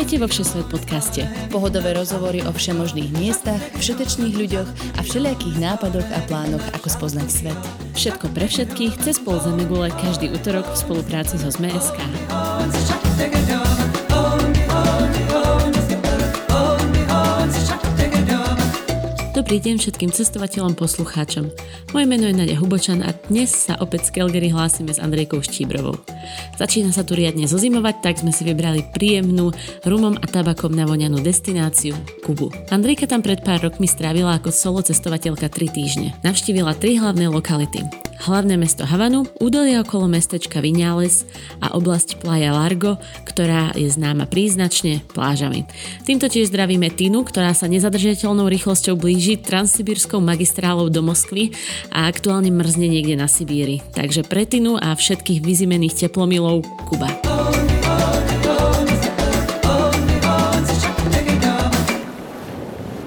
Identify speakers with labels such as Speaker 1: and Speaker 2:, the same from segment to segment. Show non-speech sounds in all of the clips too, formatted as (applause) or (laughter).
Speaker 1: Vítajte vo Všesvet podcaste. Pohodové rozhovory o všemožných miestach, všetečných ľuďoch a všelijakých nápadoch a plánoch, ako spoznať svet. Všetko pre všetkých cez pol Zemegule každý útorok v spolupráci so ZMSK. Dobrý deň všetkým cestovateľom, poslucháčom. Moje meno je Nadia Hubočan a dnes sa opäť z Calgary hlásime s Andrejkou Štíbrovou. Začína sa tu riadne zozimovať, tak sme si vybrali príjemnú rumom a tabakom navoňanú destináciu Kubu. Andrejka tam pred pár rokmi strávila ako solo cestovateľka 3 týždne. Navštívila tri hlavné lokality hlavné mesto Havanu, údolie okolo mestečka Viñales a oblasť Playa Largo, ktorá je známa príznačne plážami. Týmto tiež zdravíme Tinu, ktorá sa nezadržateľnou rýchlosťou blíži transsibírskou magistrálou do Moskvy a aktuálne mrzne niekde na Sibíri. Takže pre Tinu a všetkých vyzimených teplomilov Kuba.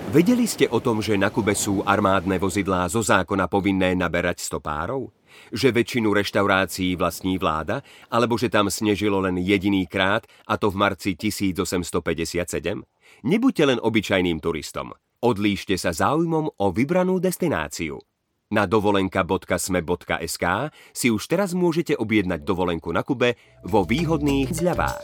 Speaker 2: Vedeli ste o tom, že na Kube sú armádne vozidlá zo zákona povinné naberať stopárov? Že väčšinu reštaurácií vlastní vláda? Alebo že tam snežilo len jediný krát, a to v marci 1857? Nebuďte len obyčajným turistom. Odlíšte sa záujmom o vybranú destináciu. Na dovolenka.sme.sk si už teraz môžete objednať dovolenku na Kube vo výhodných zľavách.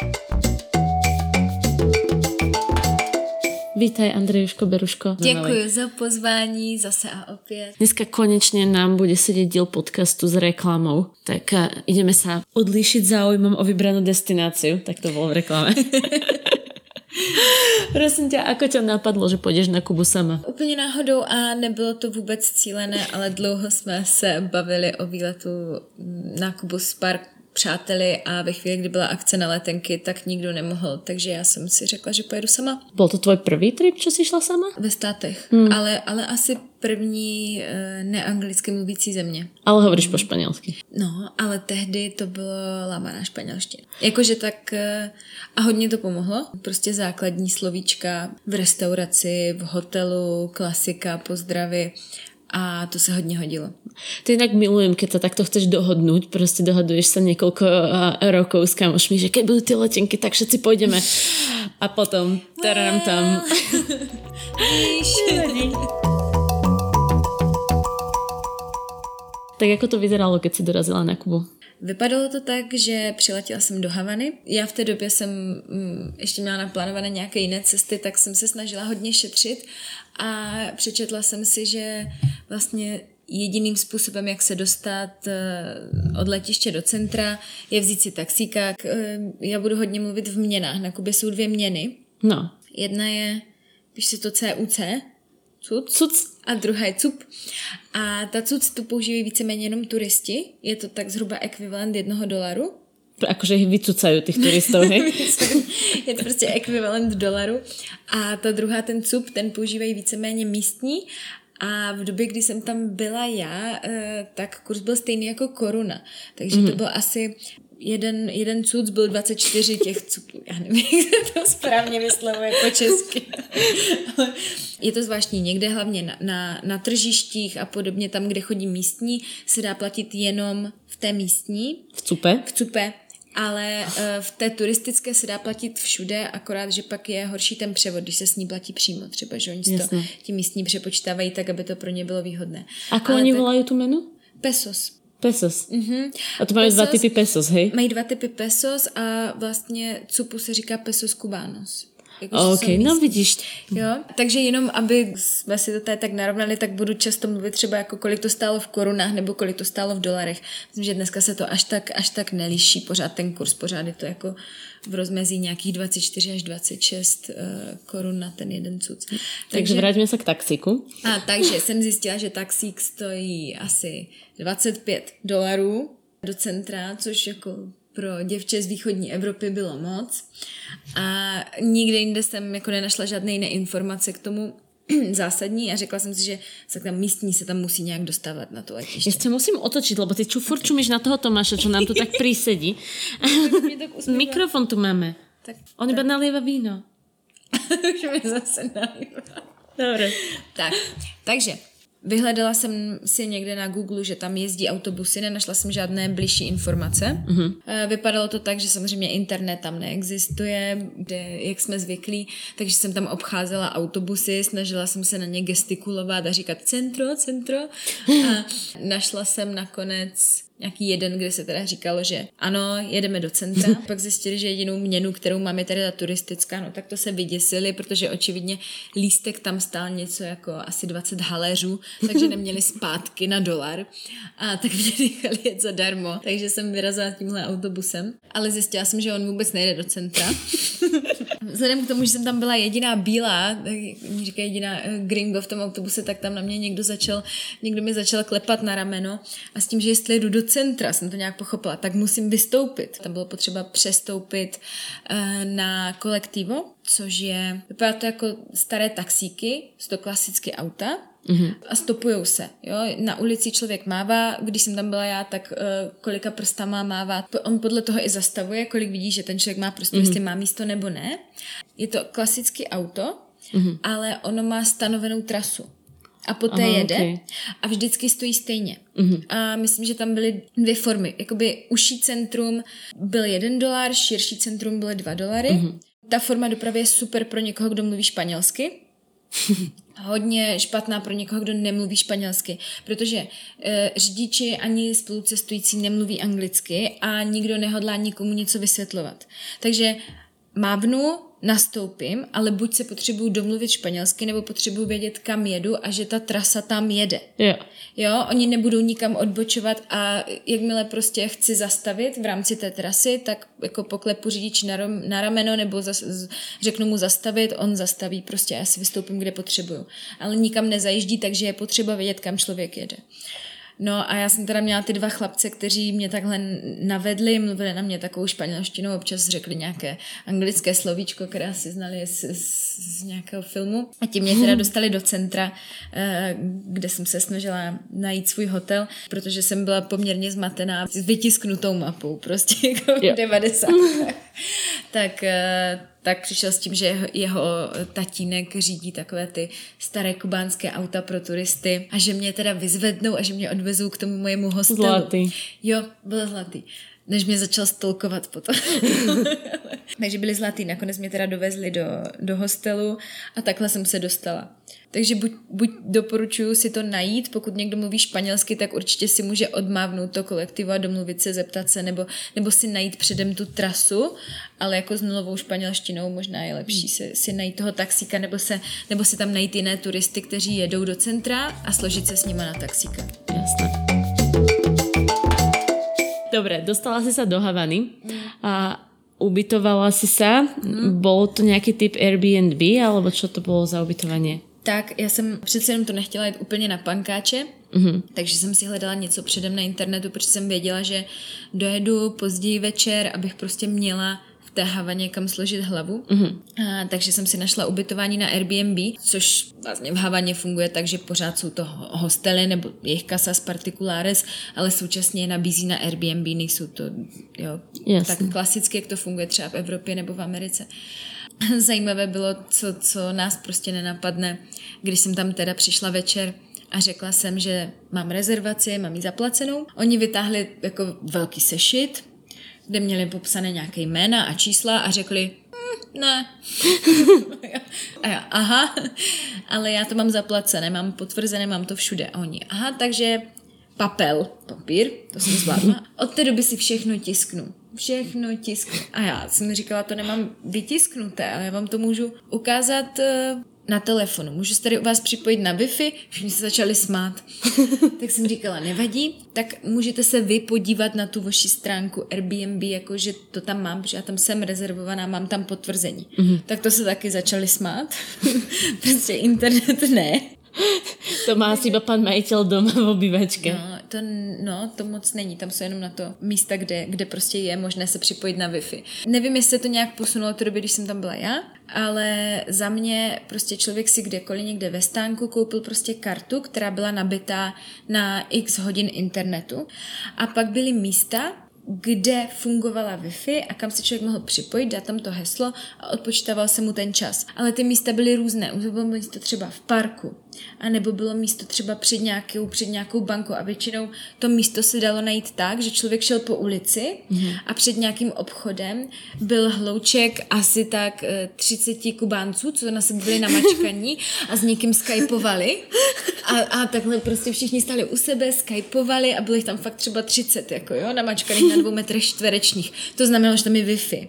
Speaker 1: Vítaj Andrejuško Beruško.
Speaker 3: Děkuji za pozvání zase a opět.
Speaker 1: Dneska konečne nám bude sedieť diel podcastu s reklamou, tak eh, ideme sa odlíšiť záujmom o vybranú destináciu, tak to bolo v reklame. (laughs) Prosím tě, ako tě napadlo, že půjdeš na Kubu sama?
Speaker 3: Úplně náhodou a nebylo to vůbec cílené, ale dlouho jsme se bavili o výletu na Kubu s pár přáteli a ve chvíli, kdy byla akce na letenky, tak nikdo nemohl, takže já jsem si řekla, že pojedu sama.
Speaker 1: Byl to tvoj první trip, co jsi šla sama?
Speaker 3: Ve státech, hmm. ale, ale asi první e, neanglicky mluvící země.
Speaker 1: Ale hovoríš po španělsky.
Speaker 3: No, ale tehdy to bylo lámaná španělština. Jakože tak e, a hodně to pomohlo. Prostě základní slovíčka v restauraci, v hotelu, klasika, pozdravy a to se hodně hodilo.
Speaker 1: To jinak milujem, keď sa takto chceš dohodnúť, prostě dohaduješ sa niekoľko rokov s kamošmi, že keď budú tie letenky, tak všetci pôjdeme. A potom, taram tam. (laughs) tak jako to vyzeralo, keď si dorazila na Kubu?
Speaker 3: Vypadalo to tak, že přiletěla jsem do Havany. Já v té době jsem mm, ještě měla naplánované nějaké jiné cesty, tak jsem se snažila hodně šetřit a přečetla jsem si, že vlastně jediným způsobem, jak se dostat eh, od letiště do centra, je vzít si taxíka. Eh, já budu hodně mluvit v měnách. Na Kubě jsou dvě měny.
Speaker 1: No.
Speaker 3: Jedna je, píš si to CUC,
Speaker 1: cuc, cuc.
Speaker 3: a druhá je CUP. A ta CUC tu používají víceméně jenom turisti. Je to tak zhruba ekvivalent jednoho dolaru.
Speaker 1: Akože ich vycucajú tých turistov, hej? (laughs)
Speaker 3: je to prostě ekvivalent dolaru. A ta druhá, ten CUP, ten používají víceméně místní a v době, kdy jsem tam byla já, eh, tak kurz byl stejný jako koruna. Takže mm-hmm. to mhm. bylo asi jeden, jeden cuc byl 24 těch cuků. Já nevím, (laughs) jak se to správně vyslovuje po česky. (laughs) je to zvláštní. Někde hlavně na, na, na tržištích a podobně, tam, kde chodí místní, se dá platit jenom v té místní.
Speaker 1: V cupe?
Speaker 3: V cupe ale eh, v té turistické se dá platit všude, akorát, že pak je horší ten převod, když se s ní platí přímo. Třeba, že oni to ti místní přepočítávají tak, aby to pro ně bylo výhodné.
Speaker 1: Ako ale oni tak... volají tu menu?
Speaker 3: Pesos.
Speaker 1: Pesos. Mm-hmm. A to mají dva typy pesos, hej?
Speaker 3: Mají dva typy pesos a vlastně cupu se říká pesos cubanos.
Speaker 1: Jako, OK, no vidíš.
Speaker 3: Jo, takže jenom, aby jsme si to tady tak narovnali, tak budu často mluvit třeba jako kolik to stálo v korunách nebo kolik to stálo v dolarech. Myslím, že dneska se to až tak, až tak nelíší pořád ten kurz, pořád je to jako v rozmezí nějakých 24 až 26 uh, eh, korun na ten jeden cuc.
Speaker 1: Takže, takže vrátíme se k taxíku.
Speaker 3: A takže jsem zjistila, že taxík stojí asi 25 dolarů do centra, což jako pro děvče z východní Evropy bylo moc. A nikde jinde jsem jako nenašla žádné jiné informace k tomu (clears throat) zásadní a řekla jsem si, že se tam místní se tam musí nějak dostávat na to letiště.
Speaker 1: Já se musím otočit, lebo ty furt čumíš na toho Tomáša, čo nám tu tak prísedí. Mikrofon tu máme. Tak, On iba nalieva víno. (laughs)
Speaker 3: Už mi zase nalieva.
Speaker 1: Dobre.
Speaker 3: Tak, takže Vyhledala jsem si někde na Google, že tam jezdí autobusy, nenašla jsem žádné bližší informace. Mm-hmm. Vypadalo to tak, že samozřejmě internet tam neexistuje, kde, jak jsme zvyklí, takže jsem tam obcházela autobusy, snažila jsem se na ně gestikulovat a říkat centro, centro. A (laughs) našla jsem nakonec nějaký jeden, kde se teda říkalo, že ano, jedeme do centra. (laughs) Pak zjistili, že jedinou měnu, kterou máme tady ta turistická, no tak to se vyděsili, protože očividně lístek tam stál něco jako asi 20 haléřů, takže (laughs) neměli zpátky na dolar. A tak mě nechali jet zadarmo. Takže jsem vyrazila tímhle autobusem. Ale zjistila jsem, že on vůbec nejde do centra. (laughs) Vzhledem k tomu, že jsem tam byla jediná bílá, mi říká jediná eh, gringo v tom autobuse, tak tam na mě někdo začal, někdo mi začal klepat na rameno a s tím, že jestli jdu do centra, jsem to nějak pochopila, tak musím vystoupit. Tam bylo potřeba přestoupit uh, na kolektivo, což je, vypadá to jako staré taxíky, jsou to klasické auta, Mm-hmm. A stopujou se. Jo? Na ulici člověk mává, když jsem tam byla já, tak uh, kolika prstama mává. On podle toho i zastavuje, kolik vidí, že ten člověk má prostě, mm-hmm. jestli má místo nebo ne. Je to klasický auto, mm-hmm. ale ono má stanovenou trasu a poté Aha, jede okay. a vždycky stojí stejně. Mm-hmm. A myslím, že tam byly dvě formy. Jakoby uší centrum byl jeden dolar, širší centrum byly dva dolary. Mm-hmm. Ta forma dopravy je super pro někoho, kdo mluví španělsky. (laughs) hodně špatná pro někoho, kdo nemluví španělsky, protože e, řidiči ani spolucestující nemluví anglicky a nikdo nehodlá nikomu něco vysvětlovat. Takže mávnu, nastoupím, ale buď se potřebuju domluvit španělsky, nebo potřebuju vědět, kam jedu a že ta trasa tam jede.
Speaker 1: Jo.
Speaker 3: Jo, oni nebudou nikam odbočovat a jakmile prostě chci zastavit v rámci té trasy, tak jako poklepu řidič na, rom, na rameno nebo zas, řeknu mu zastavit, on zastaví prostě a já si vystoupím, kde potřebuju. Ale nikam nezajíždí, takže je potřeba vědět, kam člověk jede. No a já jsem teda měla ty dva chlapce, kteří mě takhle navedli, mluvili na mě takovou španělštinou, občas řekli nějaké anglické slovíčko, které si znali z, z, z nějakého filmu. A ti mě teda dostali do centra, eh, kde jsem se snažila najít svůj hotel, protože jsem byla poměrně zmatená s vytisknutou mapou, prostě jako v 90. tak eh, tak přišel s tím, že jeho, jeho tatínek řídí takové ty staré kubánské auta pro turisty a že mě teda vyzvednou a že mě odvezou k tomu mojemu hostelu.
Speaker 1: Zlatý.
Speaker 3: Jo, byl zlatý než mě začal stolkovat potom. (laughs) Takže byli zlatý, nakonec mě teda dovezli do, do hostelu a takhle jsem se dostala. Takže buď, buď doporučuju si to najít, pokud někdo mluví španělsky, tak určitě si může odmávnout to kolektivo a domluvit se, zeptat se, nebo, nebo si najít předem tu trasu, ale jako s nulovou španělštinou možná je lepší si, si najít toho taxíka, nebo, se, nebo si tam najít jiné turisty, kteří jedou do centra a složit se s nima na taxíka.
Speaker 1: Jasné. Dobre, dostala si sa do Havany a ubytovala si sa. Mm. Bol to nějaký typ Airbnb, alebo čo to bylo za ubytovanie?
Speaker 3: Tak, já jsem přece jenom to nechtěla jít úplně na pankáče, mm-hmm. takže jsem si hledala něco předem na internetu, protože jsem věděla, že dojedu později večer, abych prostě měla v té Havaně kam složit hlavu. Mm-hmm. A, takže jsem si našla ubytování na Airbnb, což vlastně v Havaně funguje tak, že pořád jsou to hostely nebo jejich casas particulares, ale současně je nabízí na Airbnb, nejsou to jo, tak klasicky, jak to funguje třeba v Evropě nebo v Americe. (laughs) Zajímavé bylo, co, co nás prostě nenapadne, když jsem tam teda přišla večer a řekla jsem, že mám rezervaci, mám ji zaplacenou. Oni vytáhli jako velký sešit, kde měli popsané nějaké jména a čísla a řekli, hm, ne. (laughs) a já, aha, ale já to mám zaplacené, mám potvrzené, mám to všude. A oni, aha, takže papel, papír, to jsem zvládla. Od té doby si všechno tisknu. Všechno tisknu. A já jsem říkala, to nemám vytisknuté, ale já vám to můžu ukázat eh, na telefonu. Můžu se tady u vás připojit na Wi-Fi? Všichni se začali smát. (laughs) tak jsem říkala, nevadí, tak můžete se vy podívat na tu vaši stránku Airbnb, jakože to tam mám, protože já tam jsem rezervovaná, mám tam potvrzení. Mm-hmm. Tak to se taky začali smát. (laughs) prostě internet ne.
Speaker 1: To má asi iba pan majitel doma v obyvačke.
Speaker 3: No, to, no, to moc není. Tam jsou jenom na to místa, kde, kde prostě je možné se připojit na Wi-Fi. Nevím, jestli se to nějak posunulo to doby, když jsem tam byla já, ale za mě prostě člověk si kdekoliv někde ve stánku koupil prostě kartu, která byla nabitá na x hodin internetu. A pak byly místa, kde fungovala Wi-Fi a kam se člověk mohl připojit, dát tam to heslo a odpočítával se mu ten čas. Ale ty místa byly různé. Bylo místo třeba v parku, a nebo bylo místo třeba před nějakou, před nějakou bankou a většinou to místo se dalo najít tak, že člověk šel po ulici mm. a před nějakým obchodem byl hlouček asi tak 30 eh, kubánců, co na sebe byli namačkaní a s někým skypovali a, a takhle prostě všichni stáli u sebe, skypovali a byli tam fakt třeba 30, jako jo, namačkaných na dvou metrech čtverečních. To znamenalo, že tam je Wi-Fi.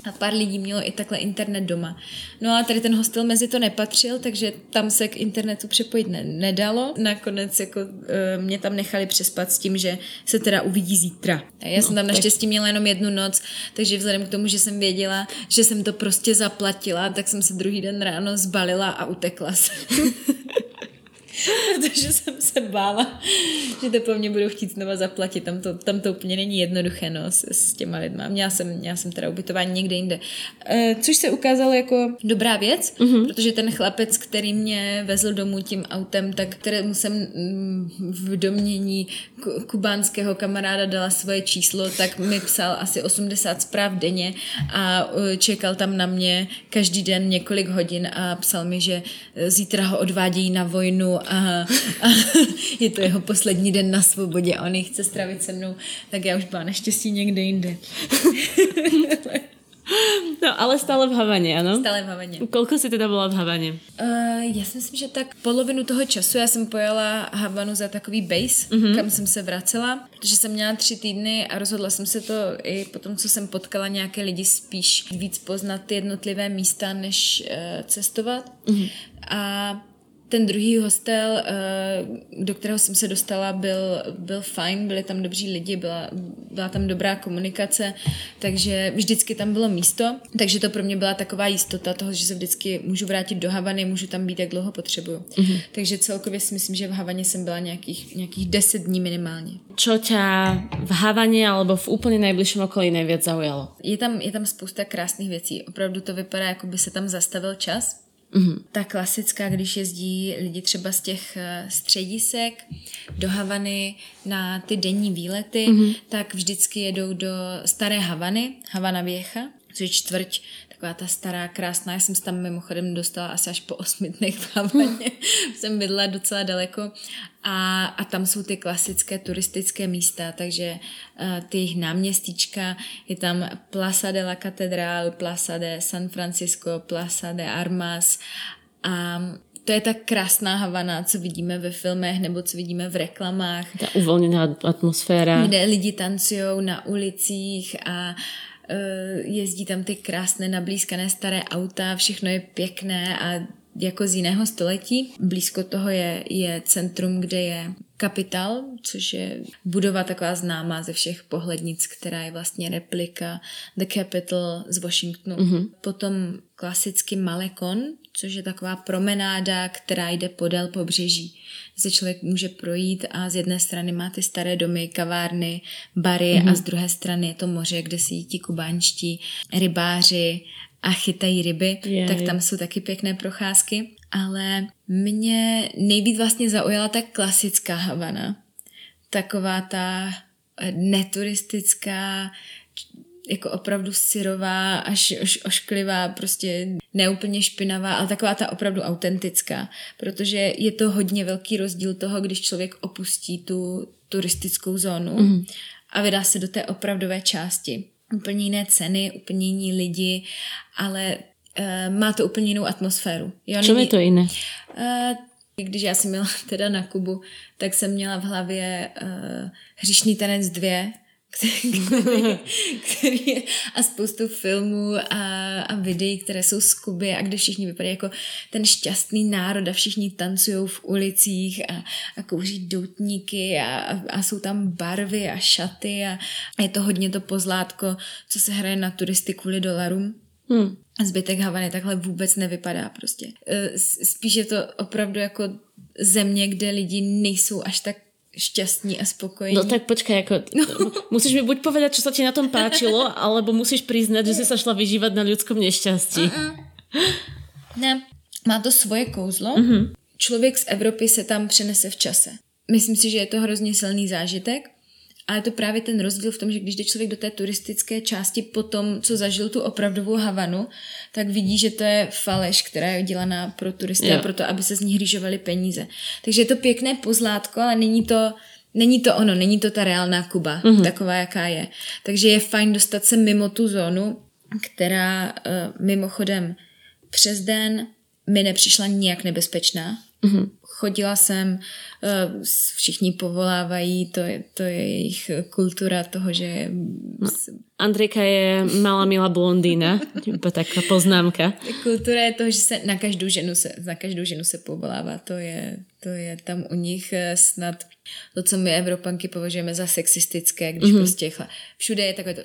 Speaker 3: (laughs) A pár lidí mělo i takhle internet doma. No a tady ten hostel mezi to nepatřil, takže tam se k internetu připojit ne- nedalo. Nakonec jako e, mě tam nechali přespat s tím, že se teda uvidí zítra. A já no, jsem tam tak... naštěstí měla jenom jednu noc, takže vzhledem k tomu, že jsem věděla, že jsem to prostě zaplatila, tak jsem se druhý den ráno zbalila a utekla jsem. (laughs) protože jsem se bála, že to po mně budou chtít znova zaplatit. Tam to, tam to úplně není jednoduché no, s, s těma lidma. Měla jsem, měla jsem teda ubytování někde jinde. E, což se ukázalo jako dobrá věc, mm-hmm. protože ten chlapec, který mě vezl domů tím autem, tak kterému jsem mm, v domění kubánského kamaráda dala svoje číslo, tak mi psal asi 80 zpráv denně a e, čekal tam na mě každý den několik hodin a psal mi, že zítra ho odvádějí na vojnu a, a (laughs) je to jeho poslední den na svobodě a on ji chce stravit se mnou, tak já už byla naštěstí někde jinde. (laughs)
Speaker 1: No, ale stále v Havaně, ano?
Speaker 3: Stále v Havaně.
Speaker 1: Kolko si teda byla v Havaně?
Speaker 3: Uh, já si myslím, že tak polovinu toho času já jsem pojela Havanu za takový base, mm-hmm. kam jsem se vracela, protože jsem měla tři týdny a rozhodla jsem se to i po tom, co jsem potkala nějaké lidi spíš víc poznat ty jednotlivé místa, než uh, cestovat. Mm-hmm. A ten druhý hostel, eh, do kterého jsem se dostala, byl, byl fajn, byli tam dobří lidi, byla, byla tam dobrá komunikace, takže vždycky tam bylo místo, takže to pro mě byla taková jistota toho, že se vždycky můžu vrátit do Havany, můžu tam být, jak dlouho potřebuju. Mm-hmm. Takže celkově si myslím, že v Havaně jsem byla nějakých, nějakých 10 dní minimálně.
Speaker 1: Čo tě v Havaně alebo v úplně nejbližším okolí nejvíc zaujalo?
Speaker 3: Je tam, je tam spousta krásných věcí. Opravdu to vypadá, jako by se tam zastavil čas Mm-hmm. Ta klasická, když jezdí lidi třeba z těch eh, středisek do Havany na ty denní výlety, mm-hmm. tak vždycky jedou do staré Havany, Havana Věcha, což je čtvrť taková ta stará, krásná. Já jsem se tam mimochodem dostala asi až po osmi dnech v Havaně. (laughs) jsem bydla docela daleko a, a tam jsou ty klasické turistické místa, takže uh, ty jejich náměstíčka, je tam Plaza de la Catedral, Plaza de San Francisco, Plaza de Armas a to je ta krásná Havana, co vidíme ve filmech nebo co vidíme v reklamách.
Speaker 1: Ta uvolněná atmosféra.
Speaker 3: Kde lidi tancují na ulicích a uh, jezdí tam ty krásné nablízkané staré auta, všechno je pěkné a jako z jiného století. Blízko toho je, je centrum, kde je Kapital, což je budova taková známá ze všech pohlednic, která je vlastně replika The Capital z Washingtonu. Mm-hmm. Potom klasicky Malekon, což je taková promenáda, která jde podél pobřeží. Se člověk může projít a z jedné strany má ty staré domy, kavárny, bary mm-hmm. a z druhé strany je to moře, kde si ti kubánští rybáři a chytají ryby, je, tak tam jsou taky pěkné procházky. Ale mě nejvíc vlastně zaujala ta klasická Havana. Taková ta neturistická, jako opravdu syrová, až oš, ošklivá, prostě neúplně špinavá, ale taková ta opravdu autentická, protože je to hodně velký rozdíl toho, když člověk opustí tu turistickou zónu mm. a vydá se do té opravdové části úplně jiné ceny, úplně jiní lidi, ale uh, má to úplně jinou atmosféru.
Speaker 1: Jo, Čím je to jiné?
Speaker 3: Uh, když já jsem měla (laughs) teda na Kubu, tak jsem měla v hlavě uh, Hříšný tanec 2, který, (laughs) který je, a spoustu filmů a, a videí, které jsou z Kuby a kde všichni vypadají jako ten šťastný národ a všichni tancují v ulicích a, a kouří doutníky a, a, jsou tam barvy a šaty a, a je to hodně to pozlátko, co se hraje na turisty kvůli dolarům. Hmm. A zbytek Havany takhle vůbec nevypadá prostě. E, spíš je to opravdu jako země, kde lidi nejsou až tak šťastní a spokojení.
Speaker 1: No tak počkaj, jako, no. (laughs) musíš mi buď povedať, čo sa ti na tom páčilo, alebo musíš priznať, že si sa šla vyžívať na ľudskom nešťastí.
Speaker 3: Ne, má to svoje kouzlo. Uh-huh. Člověk z Evropy se tam přenese v čase. Myslím si, že je to hrozně silný zážitek Ale je to právě ten rozdíl v tom, že když jde člověk do té turistické části po tom, co zažil tu opravdovou Havanu, tak vidí, že to je faleš, která je dělaná pro turisty yeah. a proto, aby se z ní hřížovaly peníze. Takže je to pěkné pozlátko, ale není to Není to ono, není to ta reálná Kuba, mm-hmm. taková, jaká je. Takže je fajn dostat se mimo tu zónu, která uh, mimochodem přes den mi nepřišla nijak nebezpečná. Mm-hmm. Chodila jsem, uh, všichni povolávají, to je, to je jejich kultura toho, že...
Speaker 1: No, Andrika je malá milá blondýna, taková poznámka.
Speaker 3: Kultura je toho, že se na každou ženu se, na každou ženu se povolává, to je, to je tam u nich eh, snad to, co my Evropanky považujeme za sexistické, když mm-hmm. prostě všude je takové to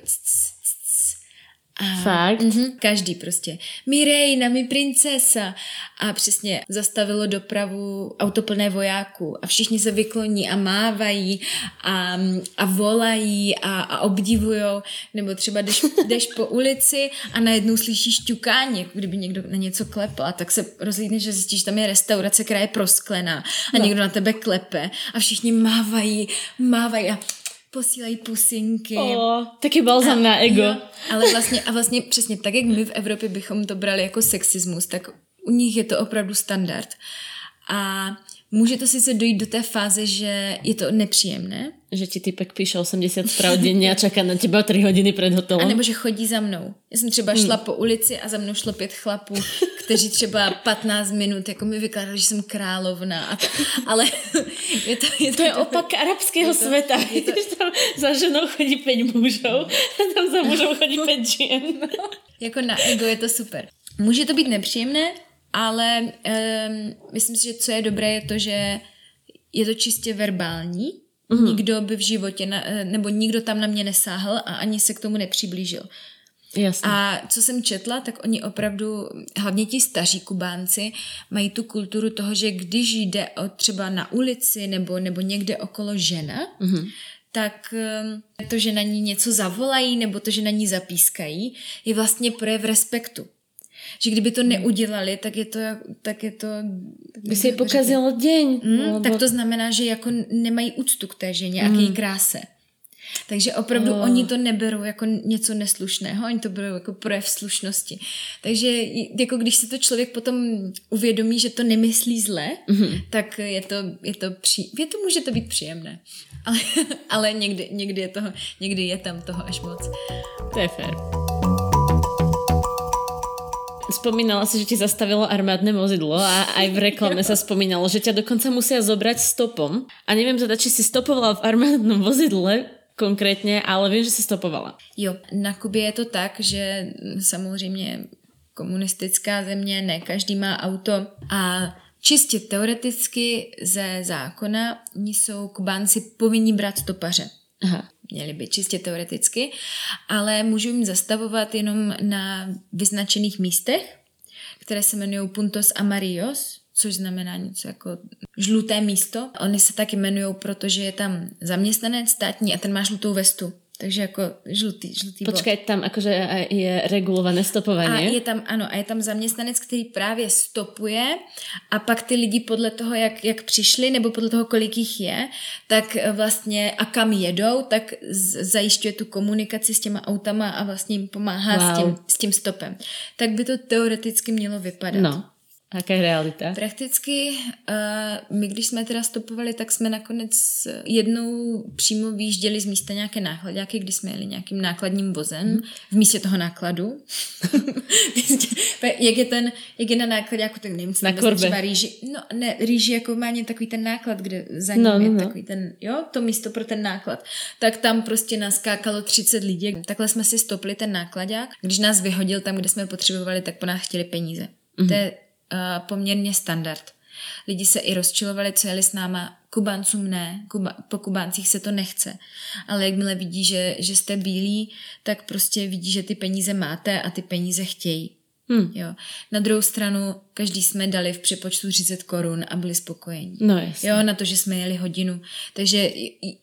Speaker 1: a, Fakt? Mm-hmm,
Speaker 3: každý prostě. Mi rejna, mi princesa. A přesně zastavilo dopravu autoplné vojáků a všichni se vykloní a mávají a, a volají a, a obdivujou. Nebo třeba jdeš, (laughs) jdeš po ulici a najednou slyšíš ťukání, jako kdyby někdo na něco klepl a tak se rozlídneš, že zjistíš, že tam je restaurace, která je prosklená a no. někdo na tebe klepe a všichni mávají, mávají a posílají pusinky.
Speaker 1: O, taky balzam na ego. Jo,
Speaker 3: ale vlastně, a vlastně přesně tak, jak my v Evropě bychom to brali jako sexismus, tak u nich je to opravdu standard. A může to sice dojít do té fáze, že je to nepříjemné.
Speaker 1: Že ti typek píše 80 zpráv denně a čeká na těba 3 hodiny před hotelem.
Speaker 3: A nebo že chodí za mnou. Já jsem třeba šla hmm. po ulici a za mnou šlo pět chlapů, kteří třeba 15 minut jako mi vykládali, že jsem královna. A to, ale
Speaker 1: je to, je to, to je opak arabského je to, světa. Je to, když tam za ženou chodí pět mužů a tam za mužou chodí pět žen. (laughs)
Speaker 3: Jako na ego je to super. Může to být nepříjemné, ale um, myslím si, že co je dobré, je to, že je to čistě verbální. Mm-hmm. Nikdo by v životě, na, eh, nebo nikdo tam na mě nesáhl a ani se k tomu nepřiblížil.
Speaker 1: Jasně.
Speaker 3: A co jsem četla, tak oni opravdu, hlavně ti staří Kubánci, mají tu kulturu toho, že když jde o třeba na ulici nebo, nebo někde okolo žena, mm-hmm. tak to, že na ní něco zavolají nebo to, že na ní zapískají, je vlastně projev respektu že kdyby to hmm. neudělali, tak je to, tak je to...
Speaker 1: By si pokazilo den.
Speaker 3: Mm, nebo... Tak to znamená, že jako nemají úctu k té ženě mm. a k její hmm. kráse. Takže opravdu oh. oni to neberou jako něco neslušného, oni to berou jako projev slušnosti. Takže jako když se to člověk potom uvědomí, že to nemyslí zle, mm-hmm. tak je to, je to, pří, je to může to být příjemné. (laughs) Ale, ale někdy, někdy, je toho, někdy je tam toho až moc.
Speaker 1: To je fér. Spomínala si, že ti zastavilo armádne vozidlo a aj v reklame sa spomínalo, že ťa dokonca musia zobrať stopom. A neviem teda, či si stopovala v armádnom vozidle konkrétně, ale vím, že si stopovala.
Speaker 3: Jo, na Kubě je to tak, že samozřejmě komunistická země, ne každý má auto a čistě teoreticky ze zákona jsou Kubánci povinní brát stopaře. Aha měli by čistě teoreticky, ale můžu jim zastavovat jenom na vyznačených místech, které se jmenují Puntos Amarillos, což znamená něco jako žluté místo. Oni se taky jmenují, protože je tam zaměstnanec státní a ten má žlutou vestu. Takže jako žlutý, žlutý
Speaker 1: Počkej, bod. tam jakože je regulované stopování.
Speaker 3: A je tam, ano, a je tam zaměstnanec, který právě stopuje a pak ty lidi podle toho, jak, jak přišli, nebo podle toho, kolik jich je, tak vlastně a kam jedou, tak zajišťuje tu komunikaci s těma autama a vlastně jim pomáhá wow. s, tím, s tím stopem. Tak by to teoreticky mělo vypadat.
Speaker 1: No. Jaká je realita?
Speaker 3: Prakticky uh, my, když jsme teda stopovali, tak jsme nakonec jednou přímo vyjížděli z místa nějaké nákladňáky, kdy jsme jeli nějakým nákladním vozem hmm. v místě toho nákladu. (laughs) jak je ten, jak je na nákladňáku, tak nevím, co
Speaker 1: na korbe. třeba
Speaker 3: rýži. No ne, rýži jako má takový ten náklad, kde za ním no, no, je no. takový ten, jo, to místo pro ten náklad. Tak tam prostě naskákalo 30 lidí. Takhle jsme si stopli ten nákladák. Když nás vyhodil tam, kde jsme potřebovali, tak po nás chtěli peníze. Mm-hmm. To je uh, poměrně standard. Lidi se i rozčilovali, co jeli s náma, Kubancům ne, Kuba, po Kubáncích se to nechce. Ale jakmile vidí, že, že jste bílí, tak prostě vidí, že ty peníze máte a ty peníze chtějí. Hmm. Jo. Na druhou stranu, každý jsme dali v přepočtu 30 korun a byli spokojení.
Speaker 1: No jasně.
Speaker 3: Jo, na to, že jsme jeli hodinu. Takže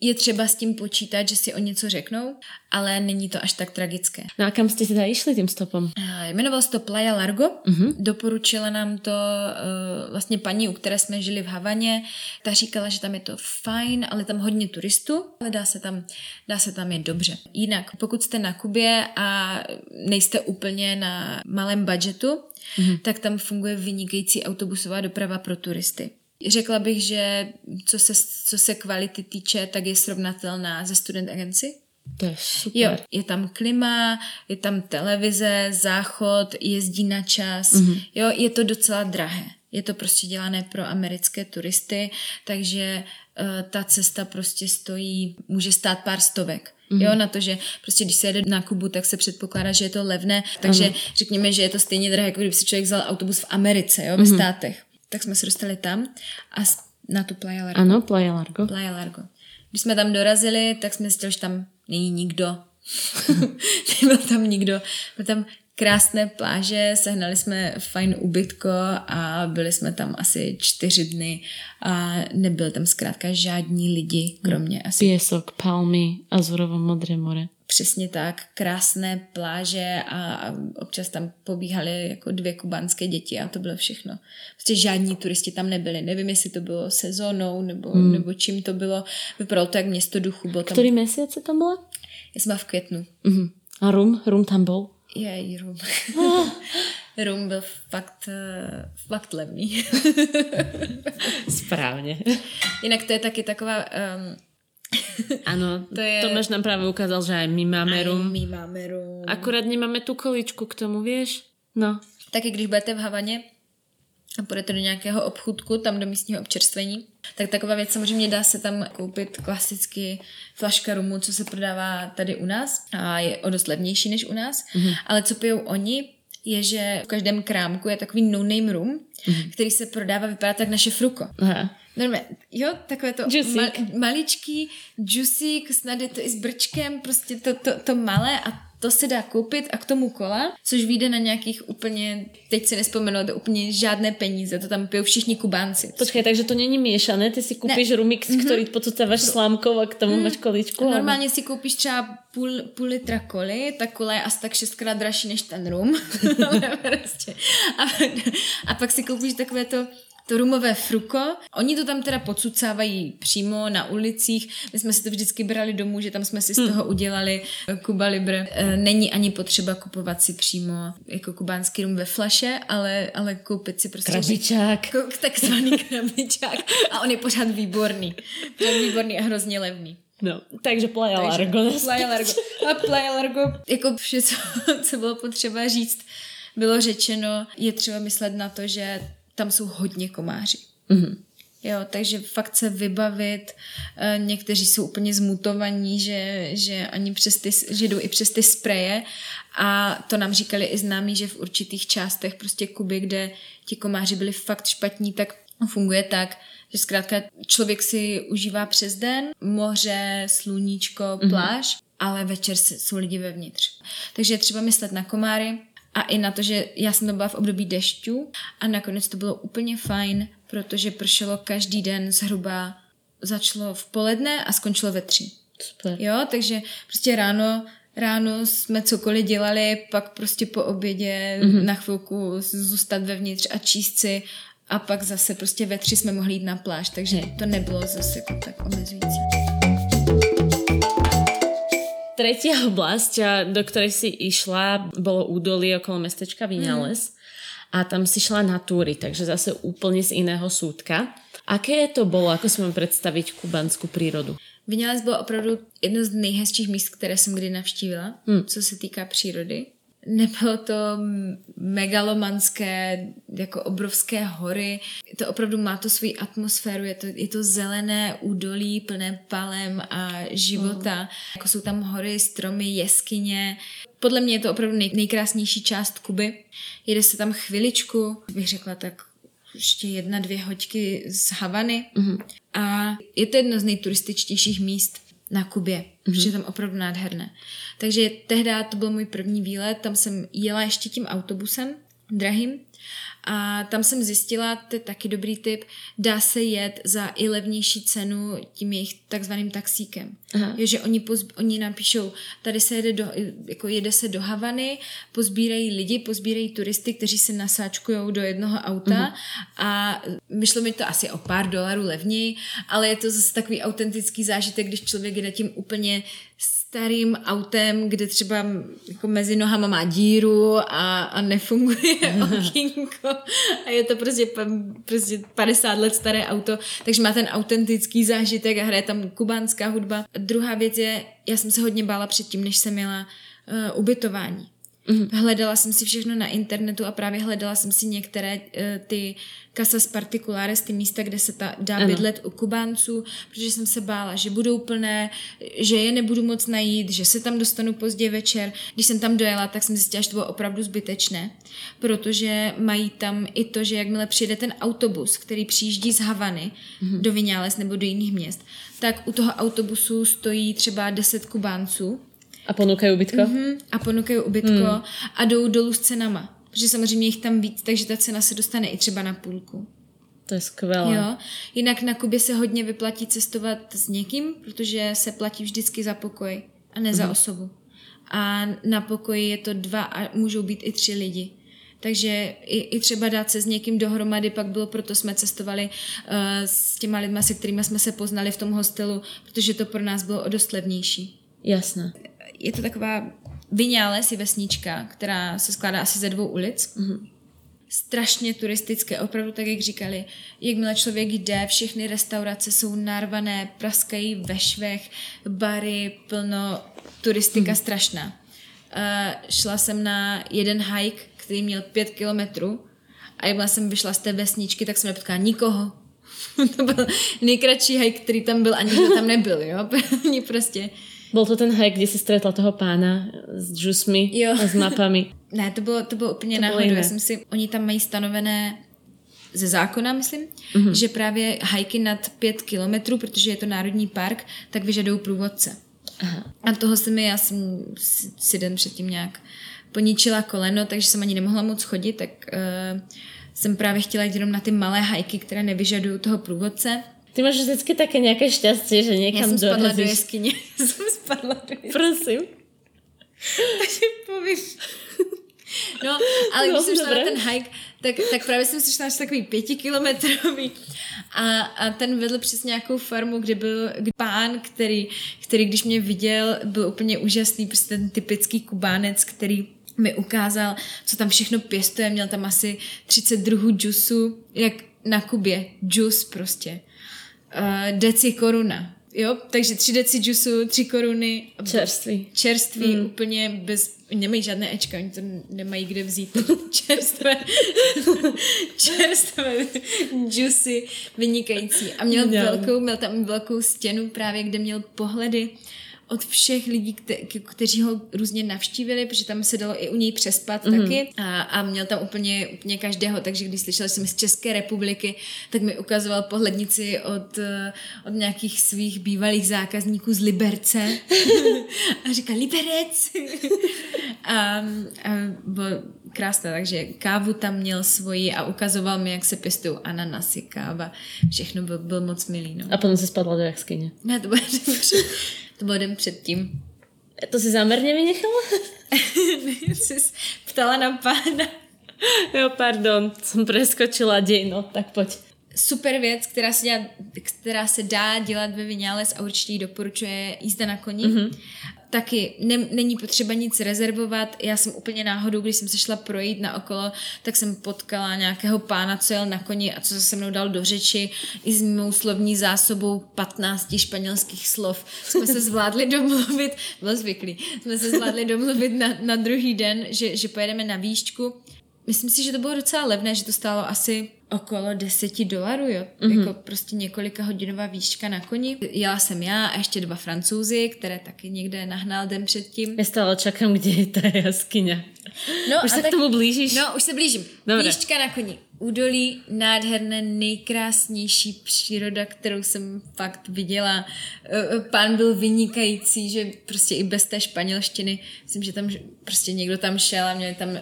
Speaker 3: je třeba s tím počítat, že si o něco řeknou, ale není to až tak tragické.
Speaker 1: No a kam jste teda išli tím stopem?
Speaker 3: Jmenoval se to Playa Largo. Uh-huh. Doporučila nám to uh, vlastně paní, u které jsme žili v Havaně. Ta říkala, že tam je to fajn, ale tam hodně turistů, ale dá se tam, dá se tam je dobře. Jinak, pokud jste na Kubě a nejste úplně na malém budgetu, mm-hmm. tak tam funguje vynikající autobusová doprava pro turisty. Řekla bych, že co se, co se kvality týče, tak je srovnatelná ze student agency.
Speaker 1: To je super.
Speaker 3: Jo, je tam klima, je tam televize, záchod, jezdí na čas. Mm-hmm. Jo, je to docela drahé. Je to prostě dělané pro americké turisty, takže uh, ta cesta prostě stojí, může stát pár stovek. Mm-hmm. Jo, na to, že prostě když se jede na Kubu, tak se předpokládá, že je to levné, takže ano. řekněme, že je to stejně drahé, jako kdyby si člověk vzal autobus v Americe, jo, ve mm-hmm. státech. Tak jsme se dostali tam a na tu Playa Largo.
Speaker 1: Ano, Playa Largo.
Speaker 3: Playa Largo. Když jsme tam dorazili, tak jsme zjistili, že tam není nikdo. (laughs) (laughs) Nebyl tam nikdo. Byl tam krásné pláže, sehnali jsme fajn ubytko a byli jsme tam asi čtyři dny a nebyl tam zkrátka žádní lidi, kromě asi...
Speaker 1: Pěsok, palmy, azurovo modré more.
Speaker 3: Přesně tak, krásné pláže a občas tam pobíhaly jako dvě kubánské děti a to bylo všechno. Prostě žádní turisti tam nebyli. Nevím, jestli to bylo sezónou nebo, hmm. nebo čím to bylo. Vypadalo to jak město duchu. Bylo
Speaker 1: tam... Který měsíc tam byla?
Speaker 3: Já jsem byla v květnu.
Speaker 1: Uh-huh. A rum? Rum tam byl?
Speaker 3: Je, rum. (laughs) rum byl fakt, eh, fakt levný. (laughs)
Speaker 1: Správně.
Speaker 3: Jinak to je taky taková... Um, (laughs)
Speaker 1: ano, to je... Tomáš nám právě ukázal, že aj my máme aj rum.
Speaker 3: my máme rum.
Speaker 1: Akurát nemáme tu količku k tomu, víš? No.
Speaker 3: Taky když budete v Havaně, a půjdete do nějakého obchůdku, tam do místního občerstvení, tak taková věc samozřejmě dá se tam koupit klasicky flaška rumu, co se prodává tady u nás a je o dost levnější než u nás, mm-hmm. ale co pijou oni, je, že v každém krámku je takový no-name rum, mm-hmm. který se prodává, vypadá tak naše fruko. Aha. Normálně, jo, takové to ma, maličký juicy, snad je to i s brčkem, prostě to, to, to malé a to se dá koupit a k tomu kola, což vyjde na nějakých úplně, teď si nespomenu, to úplně žádné peníze, to tam pijou všichni Kubánci.
Speaker 1: Počkej, takže to není míšané, ty si koupíš ne. rumix, mm-hmm. který pocucáváš slámkou a k tomu mm. máš količku.
Speaker 3: Normálně si koupíš třeba půl, půl litra koli, ta kola je asi tak šestkrát dražší než ten rum. (laughs) (laughs) prostě. a, a pak si koupíš takové to to rumové fruko. Oni to tam teda podsucávají přímo na ulicích. My jsme si to vždycky brali domů, že tam jsme si z hmm. toho udělali Kuba Libre. E, není ani potřeba kupovat si přímo jako kubánský rum ve flaše, ale, ale koupit si prostě...
Speaker 1: Krabičák. (laughs)
Speaker 3: Takzvaný krabičák. A on je pořád výborný. Pořád výborný a hrozně levný.
Speaker 1: No, takže Playa Largo.
Speaker 3: Playa Largo. A Playa Largo, jako vše, co, co bylo potřeba říct, bylo řečeno, je třeba myslet na to, že tam jsou hodně komáři. Mm-hmm. Jo, takže fakt se vybavit. E, někteří jsou úplně zmutovaní, že, že ani přes ty, že jdou i přes ty spreje a to nám říkali i známí, že v určitých částech prostě Kuby, kde ti komáři byli fakt špatní, tak funguje tak, že zkrátka člověk si užívá přes den moře, sluníčko, mhm. pláž, mm-hmm. ale večer jsou lidi vevnitř. Takže je třeba myslet na komáry, a i na to, že já jsem to byla v období dešťů a nakonec to bylo úplně fajn, protože pršelo každý den zhruba, začalo v poledne a skončilo ve tři.
Speaker 1: Super.
Speaker 3: Jo, takže prostě ráno ráno jsme cokoliv dělali, pak prostě po obědě mm-hmm. na chvilku zůstat vevnitř a číst si a pak zase prostě ve tři jsme mohli jít na pláž, takže to nebylo zase jako tak omezující.
Speaker 1: Tretia (laughs) oblasť, do ktorej si išla, bolo údolie okolo mestečka Vinales. Mm. A tam si šla na túry, takže zase úplne z iného súdka. Aké to bolo, ako si mám představit kubanskou přírodu?
Speaker 3: Vinales bylo opravdu jedno z nejhezčích míst, které jsem kdy navštívila, hmm. co se týká přírody. Nebylo to megalomanské, jako obrovské hory. To opravdu má to svoji atmosféru, je to, je to zelené údolí plné palem a života. Mm. Jako jsou tam hory, stromy, jeskyně. Podle mě je to opravdu nej, nejkrásnější část Kuby. Jede se tam chviličku, bych řekla tak ještě jedna, dvě hoďky z Havany. Mm. A je to jedno z nejturističtějších míst na Kubě, mm-hmm. protože je tam opravdu nádherné. Takže tehdy to byl můj první výlet, tam jsem jela ještě tím autobusem drahým. A tam jsem zjistila, to je taky dobrý tip, dá se jet za i levnější cenu tím jejich takzvaným taxíkem. Aha. Je, že oni, pozb- oni napíšou, tady se jede, do, jako jede se do Havany, pozbírají lidi, pozbírají turisty, kteří se nasáčkují do jednoho auta uh-huh. a myšlo mi to asi o pár dolarů levněji, ale je to zase takový autentický zážitek, když člověk jede tím úplně starým autem, kde třeba jako mezi nohama má díru a, a nefunguje (laughs) okýnko a je to prostě, prostě 50 let staré auto, takže má ten autentický zážitek a hraje tam kubánská hudba. Druhá věc je, já jsem se hodně bála předtím, než jsem měla uh, ubytování. Mm-hmm. Hledala jsem si všechno na internetu a právě hledala jsem si některé uh, ty casas particulares, ty místa, kde se ta, dá ano. bydlet u Kubánců, protože jsem se bála, že budou plné, že je nebudu moc najít, že se tam dostanu pozdě večer. Když jsem tam dojela, tak jsem zjistila, že to bylo opravdu zbytečné, protože mají tam i to, že jakmile přijede ten autobus, který přijíždí z Havany mm-hmm. do Vináles nebo do jiných měst, tak u toho autobusu stojí třeba 10 Kubánců
Speaker 1: a ponúkají ubytko?
Speaker 3: Mm-hmm, a ponúkají ubytko mm. a jdou dolů s cenama. Protože samozřejmě jich tam víc, takže ta cena se dostane i třeba na půlku.
Speaker 1: To je skvělé.
Speaker 3: Jo. Jinak na Kubě se hodně vyplatí cestovat s někým, protože se platí vždycky za pokoj a ne mm. za mhm. osobu. A na pokoji je to dva a můžou být i tři lidi. Takže i, i třeba dát se s někým dohromady, pak bylo, proto jsme cestovali uh, s těma lidma, se kterými jsme se poznali v tom hostelu, protože to pro nás bylo o dost levnější.
Speaker 1: Jasné
Speaker 3: je to taková Vináles je vesnička, která se skládá asi ze dvou ulic. Mm-hmm. Strašně turistické, opravdu tak, jak říkali. Jakmile člověk jde, všechny restaurace jsou narvané, praskají ve švech, bary, plno, turistika mm-hmm. strašná. Uh, šla jsem na jeden hike, který měl pět kilometrů a jakmile jsem vyšla z té vesničky, tak jsem nepotkala nikoho. (laughs) to byl nejkratší hike, který tam byl, ani tam nebyl, jo. (laughs) prostě
Speaker 1: byl to ten hike, kde si stretla toho pána s džusmi jo. a s mapami. (laughs)
Speaker 3: ne, to bylo, to bylo úplně to náhodou. Já jsem si, oni tam mají stanovené ze zákona, myslím, mm-hmm. že právě hajky nad pět kilometrů, protože je to národní park, tak vyžadují průvodce. Aha. A toho se mi, já jsem si den předtím nějak poničila koleno, takže jsem ani nemohla moc chodit, tak uh, jsem právě chtěla jít jenom na ty malé hajky, které nevyžadují toho průvodce.
Speaker 1: Ty máš vždycky také nějaké štěstí, že někam
Speaker 3: Já jsem spadla do jeskyně. (laughs) Já jsem spadla do jeskyně.
Speaker 1: Prosím.
Speaker 3: Takže povím. No, ale když no, jsem šla na ten hike, tak, tak právě jsem si šla až takový pětikilometrový a, a ten vedl přes nějakou farmu, kde byl pán, který, který když mě viděl, byl úplně úžasný, prostě ten typický kubánec, který mi ukázal, co tam všechno pěstuje, měl tam asi 30 druhů džusu, jak na Kubě, džus prostě uh, deci koruna. Jo, takže tři deci džusu, tři koruny.
Speaker 1: Čerství.
Speaker 3: Čerství, mm. úplně bez, nemají žádné Ečka, oni to nemají kde vzít. (laughs) čerstvé, čerstvé džusy, vynikající. A měl velkou, měl tam velkou stěnu právě, kde měl pohledy od všech lidí, kte, kteří ho různě navštívili, protože tam se dalo i u něj přespat mm-hmm. taky a, a měl tam úplně, úplně každého, takže když slyšel jsem z České republiky, tak mi ukazoval pohlednici od, od nějakých svých bývalých zákazníků z Liberce (laughs) a říkal Liberec (laughs) a, a bylo krásné, takže kávu tam měl svoji a ukazoval mi, jak se pěstují ananasy, káva, všechno byl, byl moc milý. No.
Speaker 1: A potom se spadla do jaskyně.
Speaker 3: Ne, to bylo (laughs) to den předtím.
Speaker 1: To si záměrně vynechala? (laughs)
Speaker 3: jsi ptala na pána.
Speaker 1: Jo, pardon, jsem preskočila děj, no, tak pojď.
Speaker 3: Super věc, která se, dělá, která se dá dělat ve Vináles a určitě ji doporučuje jízda na koni. Mm-hmm taky ne, není potřeba nic rezervovat. Já jsem úplně náhodou, když jsem se šla projít na okolo, tak jsem potkala nějakého pána, co jel na koni a co se se mnou dal do řeči i s mou slovní zásobou 15 španělských slov. Jsme se zvládli domluvit, (laughs) bylo zvyklý, jsme se zvládli domluvit na, na druhý den, že, že pojedeme na výšku. Myslím si, že to bylo docela levné, že to stálo asi okolo 10 dolarů, jo. Mm-hmm. Jako prostě několika hodinová výška na koni. Jela jsem já a ještě dva francouzi, které taky někde nahnal den předtím.
Speaker 1: Já stále čekám, kde je ta jaskyně. No, už se tak, k tomu blížíš?
Speaker 3: No, už se blížím. Dobre. Výška na koni. Údolí nádherné, nejkrásnější příroda, kterou jsem fakt viděla. E, e, pán byl vynikající, že prostě i bez té španělštiny, myslím, že tam prostě někdo tam šel a měli tam e,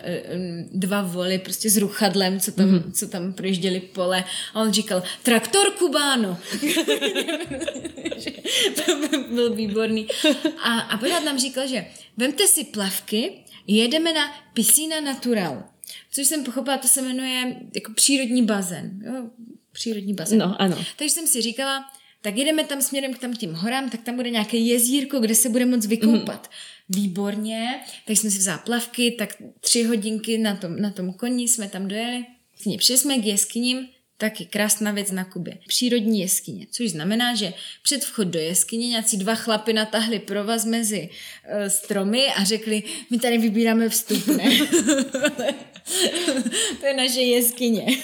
Speaker 3: dva voly prostě s ruchadlem, co tam, mm-hmm. co tam projížděli pole a on říkal, traktor Kubáno. (laughs) byl výborný. A, a pořád nám říkal, že vemte si plavky, jedeme na Piscina Natural což jsem pochopila, to se jmenuje jako přírodní bazén. Jo? Přírodní bazén.
Speaker 1: No, ano.
Speaker 3: Takže jsem si říkala, tak jedeme tam směrem k tam tím horám, tak tam bude nějaké jezírko, kde se bude moc vykoupat. Mm. Výborně, tak jsme si vzali plavky, tak tři hodinky na tom, na tom koni jsme tam dojeli. Přišli jsme k jeskyním, taky krásná věc na Kubě. Přírodní jeskyně, což znamená, že před vchod do jeskyně nějací dva chlapy natahli provaz mezi uh, stromy a řekli, my tady vybíráme vstupné. (laughs) to je naše jeskyně. (laughs)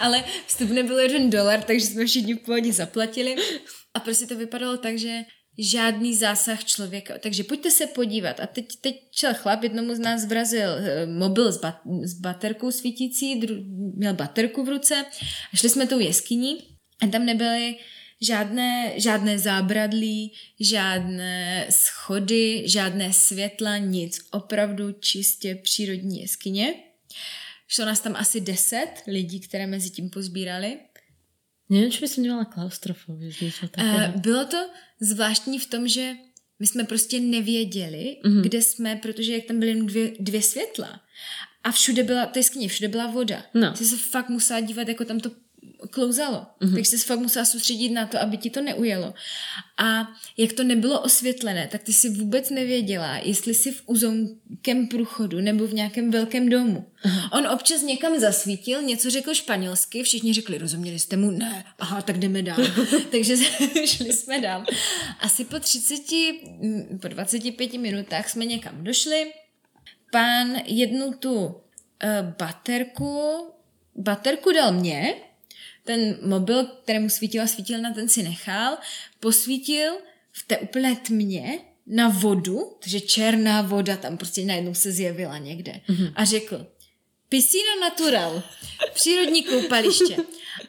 Speaker 3: Ale vstup nebyl jeden dolar, takže jsme všichni v pohodě zaplatili. A prostě to vypadalo tak, že žádný zásah člověka. Takže pojďte se podívat. A teď, teď čel chlap, jednomu z nás vrazil eh, mobil s, bat, s baterkou svítící, dru, měl baterku v ruce a šli jsme tou jeskyní a tam nebyly žádné, žádné zábradlí, žádné schody, žádné světla, nic. Opravdu čistě přírodní jeskyně. Šlo nás tam asi deset lidí, které mezi tím pozbírali.
Speaker 1: Nevím, či by som nemala klaustrofobie.
Speaker 3: Uh, bylo to zvláštní v tom, že my jsme prostě nevěděli, mm-hmm. kde jsme, protože jak tam byly dvě, dvě světla a všude byla, to je všude byla voda. No. Ty se fakt musela dívat, jako tam to klouzalo. Mm-hmm. Takže jsi fakt musela soustředit na to, aby ti to neujelo. A jak to nebylo osvětlené, tak ty si vůbec nevěděla, jestli jsi v uzounkém průchodu nebo v nějakém velkém domu. Mm-hmm. On občas někam zasvítil, něco řekl španělsky, všichni řekli, rozuměli jste mu? Ne. Aha, tak jdeme dál. (laughs) Takže (laughs) šli jsme dál. Asi po 30, po 25 minutách jsme někam došli. Pán jednu tu uh, baterku, baterku dal mě, ten mobil, kterému svítila, svítil na ten si nechal, posvítil v té úplné tmě na vodu, takže černá voda tam prostě najednou se zjevila někde mm-hmm. a řekl, piscina natural, přírodní koupaliště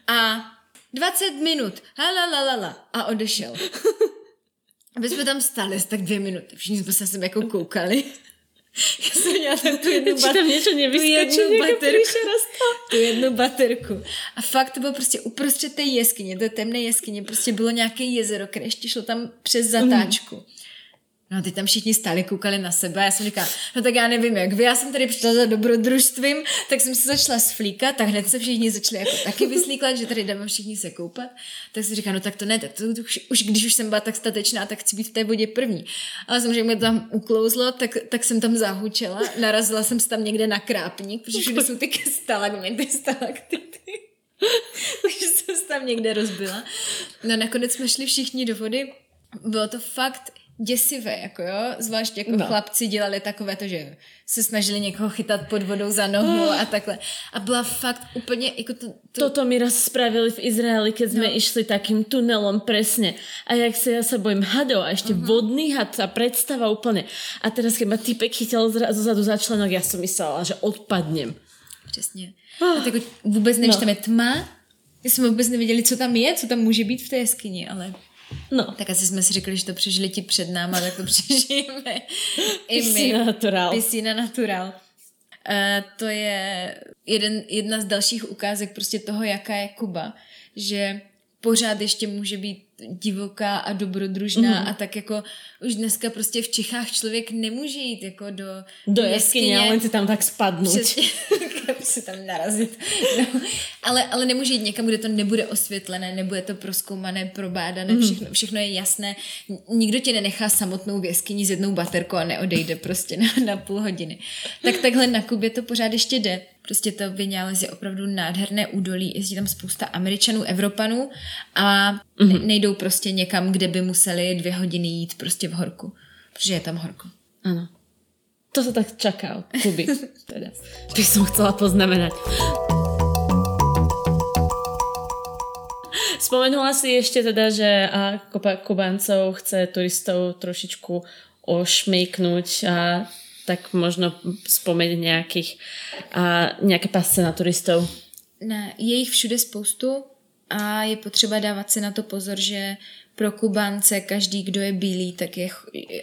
Speaker 3: a 20 minut, la a odešel. Aby jsme tam stáli tak dvě minuty, všichni jsme se sem jako koukali. Já jsem měla tu jednu, bat- tam něco tu jednu baterku. Tu jednu baterku. A fakt to bylo prostě uprostřed té jeskyně, té temné jeskyně, prostě bylo nějaké jezero, které ještě šlo tam přes zatáčku. Mm. No teď tam všichni stáli, koukali na sebe a já jsem říkala, no tak já nevím jak vy, já jsem tady přišla za dobrodružstvím, tak jsem se začala sflíkat, tak hned se všichni začali jako taky vyslíklat, že tady jdeme všichni se koupat. Tak jsem říkala, no tak to ne, tak to, to už, už, když už jsem byla tak statečná, tak chci být v té vodě první. Ale samozřejmě to tam uklouzlo, tak, tak jsem tam zahučela, narazila jsem se tam někde na krápník, protože všude jsou ty stalagmity, stalaktity. (laughs) Takže jsem se tam někde rozbila. No nakonec jsme šli všichni do vody. Bylo to fakt děsivé, jako jo, zvlášť jako no. chlapci dělali takové to, že se snažili někoho chytat pod vodou za nohu oh. a takhle. A byla fakt úplně, jako to,
Speaker 1: to... Toto mi raz spravili v Izraeli, keď jsme no. išli takým tunelom presne. A jak se ja sa bojím hadov a ešte uh-huh. vodný had, ta predstava úplne. A teraz, keď ma typek chytil zozadu za členok, ja som myslela, že odpadnem.
Speaker 3: Přesně. Oh. A tak vůbec nevíš, no. tam je tma, my jsme vůbec nevěděli, co tam je, co tam může být v té jeskyni, ale
Speaker 1: No.
Speaker 3: Tak asi jsme si řekli, že to přežili ti před náma, tak to (laughs) přežijeme
Speaker 1: i my. Piscina natural.
Speaker 3: Piscina natural. Uh, to je jeden, jedna z dalších ukázek prostě toho, jaká je Kuba. Že pořád ještě může být divoká a dobrodružná mm. a tak jako už dneska prostě v Čechách člověk nemůže jít jako do,
Speaker 1: do jeskyně. ale si tam tak spadnout.
Speaker 3: Přesně, (laughs) (laughs) si tam narazit. (laughs) No, ale, ale nemůže jít někam, kde to nebude osvětlené, nebude to proskoumané, probádané, mm. všechno, všechno je jasné. Nikdo tě nenechá samotnou v jeskyni s jednou baterkou a neodejde prostě na, na půl hodiny. Tak takhle na Kubě to pořád ještě jde. Prostě to Vinales je opravdu nádherné údolí, jezdí tam spousta Američanů, Evropanů a mm-hmm. nejdou prostě někam, kde by museli dvě hodiny jít prostě v horku, protože je tam horko.
Speaker 1: Ano. To se tak čaká od Kuby. teda. By som chcela poznamenať. Spomenula si ešte teda, že kopa Kubancov chce turistov trošičku ošmejknúť a tak možno spomeň nějakých, uh, nějaké pasce na turistov.
Speaker 3: Ne, je jich všude spoustu a je potřeba dávat si na to pozor, že pro Kubánce každý, kdo je bílý, tak je,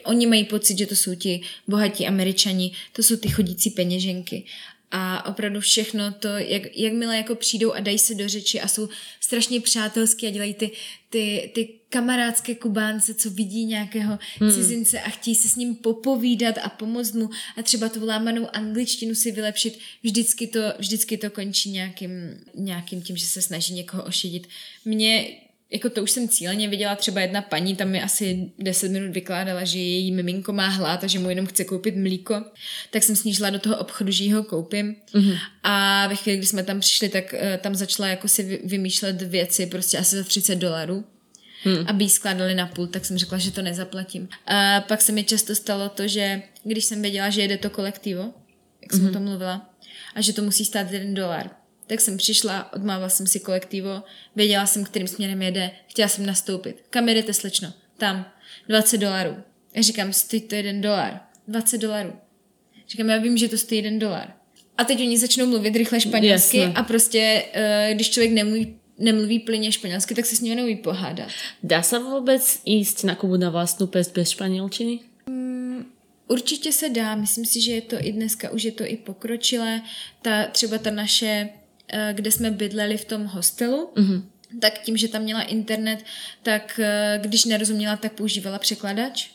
Speaker 3: oni mají pocit, že to jsou ti bohatí američani, to jsou ty chodící peněženky a opravdu všechno to, jak, jakmile jako přijdou a dají se do řeči a jsou strašně přátelský a dělají ty, ty, ty kamarádské kubánce, co vidí nějakého hmm. cizince a chtějí se s ním popovídat a pomoct mu a třeba tu lámanou angličtinu si vylepšit, vždycky to, vždycky to končí nějakým, nějakým tím, že se snaží někoho ošidit. Mně jako to už jsem cíleně viděla, třeba jedna paní tam mi asi 10 minut vykládala, že její miminko má hlad a že mu jenom chce koupit mlíko, tak jsem snížila do toho obchodu, že ho koupím. Mm-hmm. A ve chvíli, kdy jsme tam přišli, tak uh, tam začala jako si vymýšlet věci prostě asi za 30 dolarů. Hmm. aby ji skládali na půl, tak jsem řekla, že to nezaplatím. A pak se mi často stalo to, že když jsem věděla, že jede to kolektivo, jak jsem mm-hmm. o tom mluvila, a že to musí stát jeden dolar, tak jsem přišla, odmávala jsem si kolektivo, věděla jsem, kterým směrem jede, chtěla jsem nastoupit. Kam jedete, slečno? Tam. 20 dolarů. Já říkám, stojí to jeden dolar. 20 dolarů. Říkám, já vím, že to stojí jeden dolar. A teď oni začnou mluvit rychle španělsky Jasne. a prostě, uh, když člověk nemluví, nemluví plyně španělsky, tak se s ním neumí pohádat.
Speaker 1: Dá se vůbec jíst na Kubu na vlastnou pest bez španělčiny?
Speaker 3: Mm, určitě se dá. Myslím si, že je to i dneska, už je to i pokročilé. Ta, třeba ta naše Eh, kde jsme bydleli v tom hostelu, mm-hmm. tak tím, že tam měla internet, tak eh, když nerozuměla, tak používala překladač.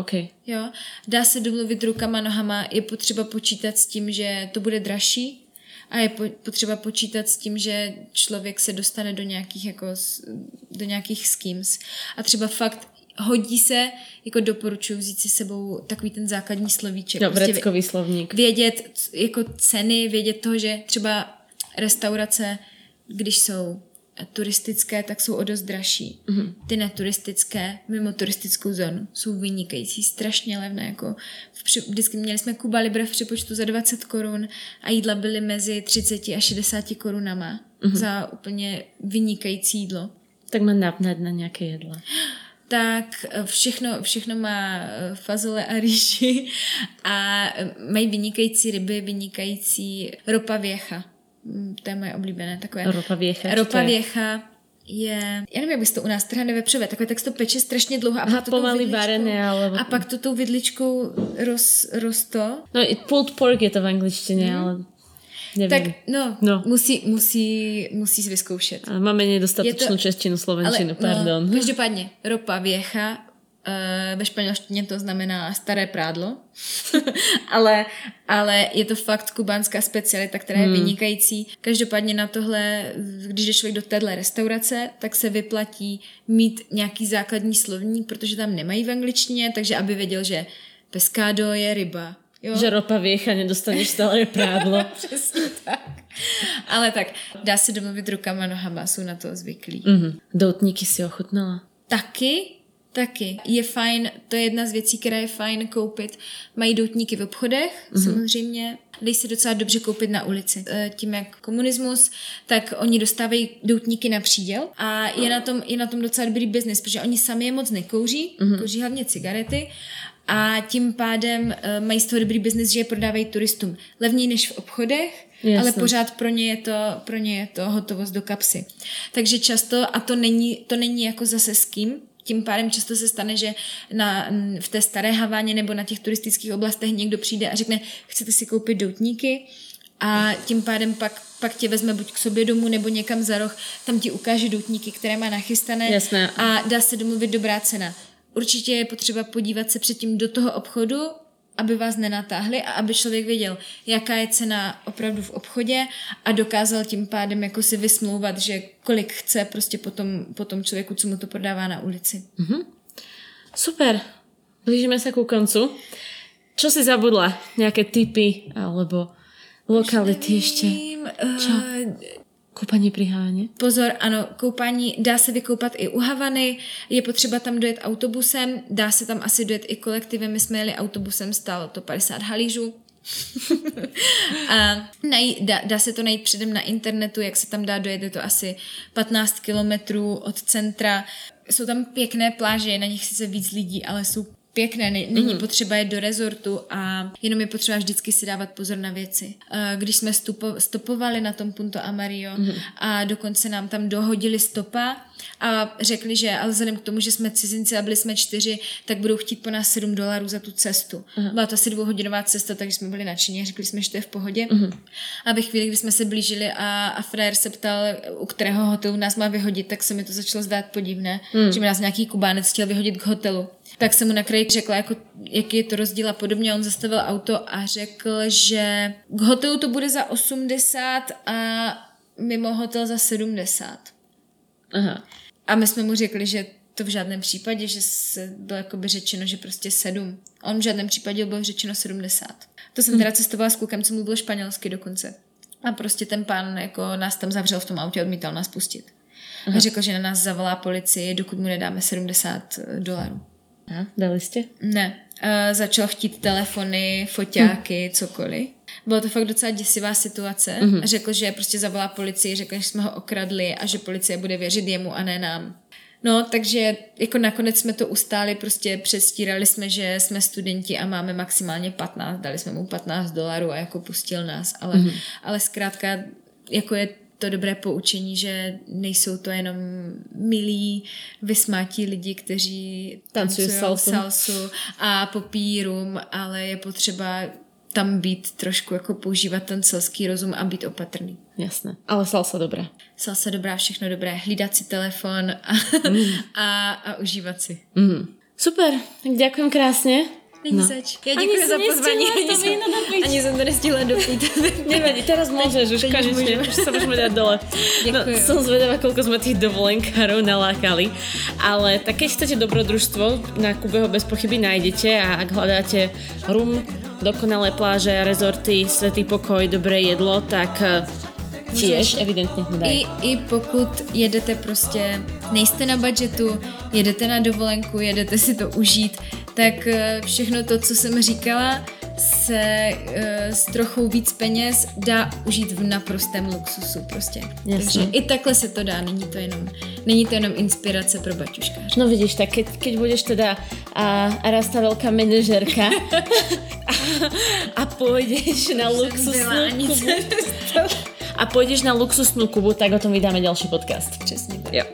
Speaker 1: Okay.
Speaker 3: Jo. Dá se domluvit rukama, nohama, je potřeba počítat s tím, že to bude dražší a je potřeba počítat s tím, že člověk se dostane do nějakých, jako, do nějakých schemes. A třeba fakt hodí se, jako doporučuji vzít si sebou takový ten základní slovíček.
Speaker 1: No, prostě slovník.
Speaker 3: Vědět jako ceny, vědět toho, že třeba restaurace, když jsou turistické, tak jsou o dost dražší. Mm-hmm. Ty neturistické, mimo turistickou zónu, jsou vynikající, strašně levné. Jako v při, vždycky měli jsme Kuba Libre v přepočtu za 20 korun a jídla byly mezi 30 a 60 korunama mm-hmm. za úplně vynikající jídlo.
Speaker 1: Tak má napnat na nějaké jedlo.
Speaker 3: tak všechno, všechno má eh, fazole a rýži a mají vynikající ryby, vynikající ropa věcha. Mm, to je moje oblíbené, takové.
Speaker 1: Ropa věcha.
Speaker 3: Ropa věcha je, já nevím, jak bys to u nás trhané vepřové, takové tak to peče strašně dlouho a pak to
Speaker 1: pomaly varené, ale...
Speaker 3: A pak to tou vidličkou roz, rosto.
Speaker 1: No, i pulled pork je to v angličtině, mm. ale Nevím.
Speaker 3: Tak no, no. Musí, musí, musí si vyzkoušet.
Speaker 1: A máme nedostatečnou to, češtinu, slovenčinu, ale, pardon.
Speaker 3: No, každopádně, ropa věcha ve španělštině to znamená staré prádlo, (laughs) ale, ale je to fakt kubánská specialita, která je hmm. vynikající. Každopádně na tohle, když jde člověk do téhle restaurace, tak se vyplatí mít nějaký základní slovník, protože tam nemají v angličtině, takže aby věděl, že pescado je ryba,
Speaker 1: Jo. Že ropa věcha, nedostaneš stále prádlo. (laughs)
Speaker 3: Přesně tak. Ale tak, dá se domluvit rukama, nohama, jsou na to zvyklí.
Speaker 1: Mm-hmm. Doutníky si ochutnala?
Speaker 3: Taky, Taky. Je fajn, to je jedna z věcí, která je fajn koupit. Mají doutníky v obchodech, mm-hmm. samozřejmě. Dej se docela dobře koupit na ulici. E, tím, jak komunismus, tak oni dostávají doutníky na příděl a je na tom, je na tom docela dobrý biznis, protože oni sami je moc nekouří, mm-hmm. kouří hlavně cigarety a tím pádem uh, mají z toho dobrý biznis, že je prodávají turistům levněji než v obchodech, Jasne. ale pořád pro ně, je to, pro ně je to hotovost do kapsy. Takže často, a to není, to není jako zase s kým, tím pádem často se stane, že na, v té staré Haváně nebo na těch turistických oblastech někdo přijde a řekne, chcete si koupit doutníky a tím pádem pak, pak tě vezme buď k sobě domů nebo někam za roh, tam ti ukáže doutníky, které má nachystané
Speaker 1: Jasné.
Speaker 3: a dá se domluvit dobrá cena. Určitě je potřeba podívat se předtím do toho obchodu, aby vás nenatáhli a aby člověk věděl, jaká je cena opravdu v obchodě a dokázal tím pádem jako si vysmlouvat, že kolik chce prostě potom, potom člověku, co mu to prodává na ulici.
Speaker 1: Mm-hmm. Super. Blížíme se ku koncu. Čo si zabudla? Nějaké typy alebo lokality ještě? Čo? Eh, Koupání při Haváně?
Speaker 3: Pozor, ano, koupání dá se vykoupat i u Havany, je potřeba tam dojet autobusem, dá se tam asi dojet i kolektivem, my jsme jeli autobusem, stálo to 50 halížů. (laughs) a najít, dá, dá se to najít předem na internetu, jak se tam dá dojet, je to asi 15 kilometrů od centra. Jsou tam pěkné pláže, je na nich sice víc lidí, ale jsou pěkné, není mm. potřeba jít do rezortu a jenom je potřeba vždycky si dávat pozor na věci. Eh, když jsme stupo, stopovali na tom Punto Amario mm. a dokonce nám tam dohodili stopa a řekli, že ale vzhledem k tomu, že jsme cizinci a byli jsme čtyři, tak budou chtít po nás 7 dolarů za tu cestu. Mm. Byla to asi dvouhodinová cesta, takže jsme byli nadšení a řekli jsme, že to je v pohodě. Mm. A ve chvíli, kdy jsme se blížili a, a frér se ptal, u kterého hotelu nás má vyhodit, tak se mi to začalo zdát podivné, mm. že mi nás nějaký kubánec chtěl vyhodit k hotelu tak jsem mu na kraji řekla, jako, jaký je to rozdíl a podobně. On zastavil auto a řekl, že k hotelu to bude za 80 a mimo hotel za 70. Aha. A my jsme mu řekli, že to v žádném případě, že se bylo jakoby řečeno, že prostě 7. On v žádném případě bylo řečeno 70. To jsem hmm. teda cestovala s klukem, co mluvil španělsky dokonce. A prostě ten pán jako nás tam zavřel v tom autě a odmítal nás pustit. Aha. A řekl, že na nás zavolá policii, dokud mu nedáme 70 dolarů.
Speaker 1: A, dali jste?
Speaker 3: Ne. Uh, začal chtít telefony, foťáky, hm. cokoliv. Bylo to fakt docela děsivá situace. Mm-hmm. Řekl, že prostě zavolá policii, řekl, že jsme ho okradli a že policie bude věřit jemu a ne nám. No, takže jako nakonec jsme to ustáli, prostě přestírali jsme, že jsme studenti a máme maximálně 15, dali jsme mu 15 dolarů a jako pustil nás, ale, mm-hmm. ale zkrátka jako je to dobré poučení, že nejsou to jenom milí, vysmátí lidi, kteří tancují salsu. salsu a popíjí rum, ale je potřeba tam být trošku jako používat ten selský rozum a být opatrný.
Speaker 1: Jasné, ale salsa dobrá.
Speaker 3: Salsa dobrá, všechno dobré. Hlídat si telefon a, mm. (laughs) a, a užívat si.
Speaker 1: Mm. Super, tak děkujem krásně.
Speaker 3: Není no. Já děkuji za pozvání. Ani, jsem, ani jsem to nestihla dopít. (laughs)
Speaker 1: Nevadí, teraz môžeš, už konečne, už sa môžeme dať dole. No, som zvedavá, koľko sme tých dovolenkárov nalákali. Ale tak keď chcete dobrodružstvo, na Kubeho bez pochyby nájdete a ak hľadáte rum, dokonalé pláže, rezorty, svetý pokoj, dobré jedlo, tak Tiež evidentně
Speaker 3: I, I pokud jedete prostě, nejste na budžetu, jedete na dovolenku, jedete si to užít, tak eh, všechno to, co jsem říkala, se uh, s trochou víc peněz dá užít v naprostém luxusu prostě. Jasně. Takže i takhle se to dá, není to jenom, není to jenom inspirace pro baťuškáře.
Speaker 1: No vidíš, tak keď, keď budeš teda a, a raz ta velká manažerka (laughs) a, a půjdeš na luxusnú a pôjdeš na luxusnú Kubu, tak o tom vydáme ďalší podcast.
Speaker 3: Přesně
Speaker 1: Jo.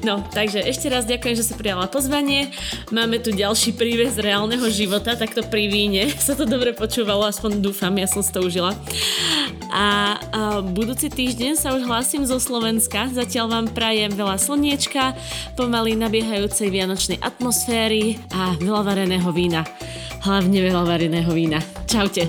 Speaker 1: No, takže ešte raz ďakujem, že si prijala pozvanie. Máme tu ďalší príbeh z reálneho života, takto pri víne sa to (laughs) dobre počúvalo, aspoň dúfam, ja som si to užila. A, a budúci týždeň sa už hlásim zo Slovenska. Zatiaľ vám prajem veľa slniečka, pomaly nabiehajúcej vianočnej atmosféry a veľa vareného vína. Hlavne veľa vareného vína. Čaute.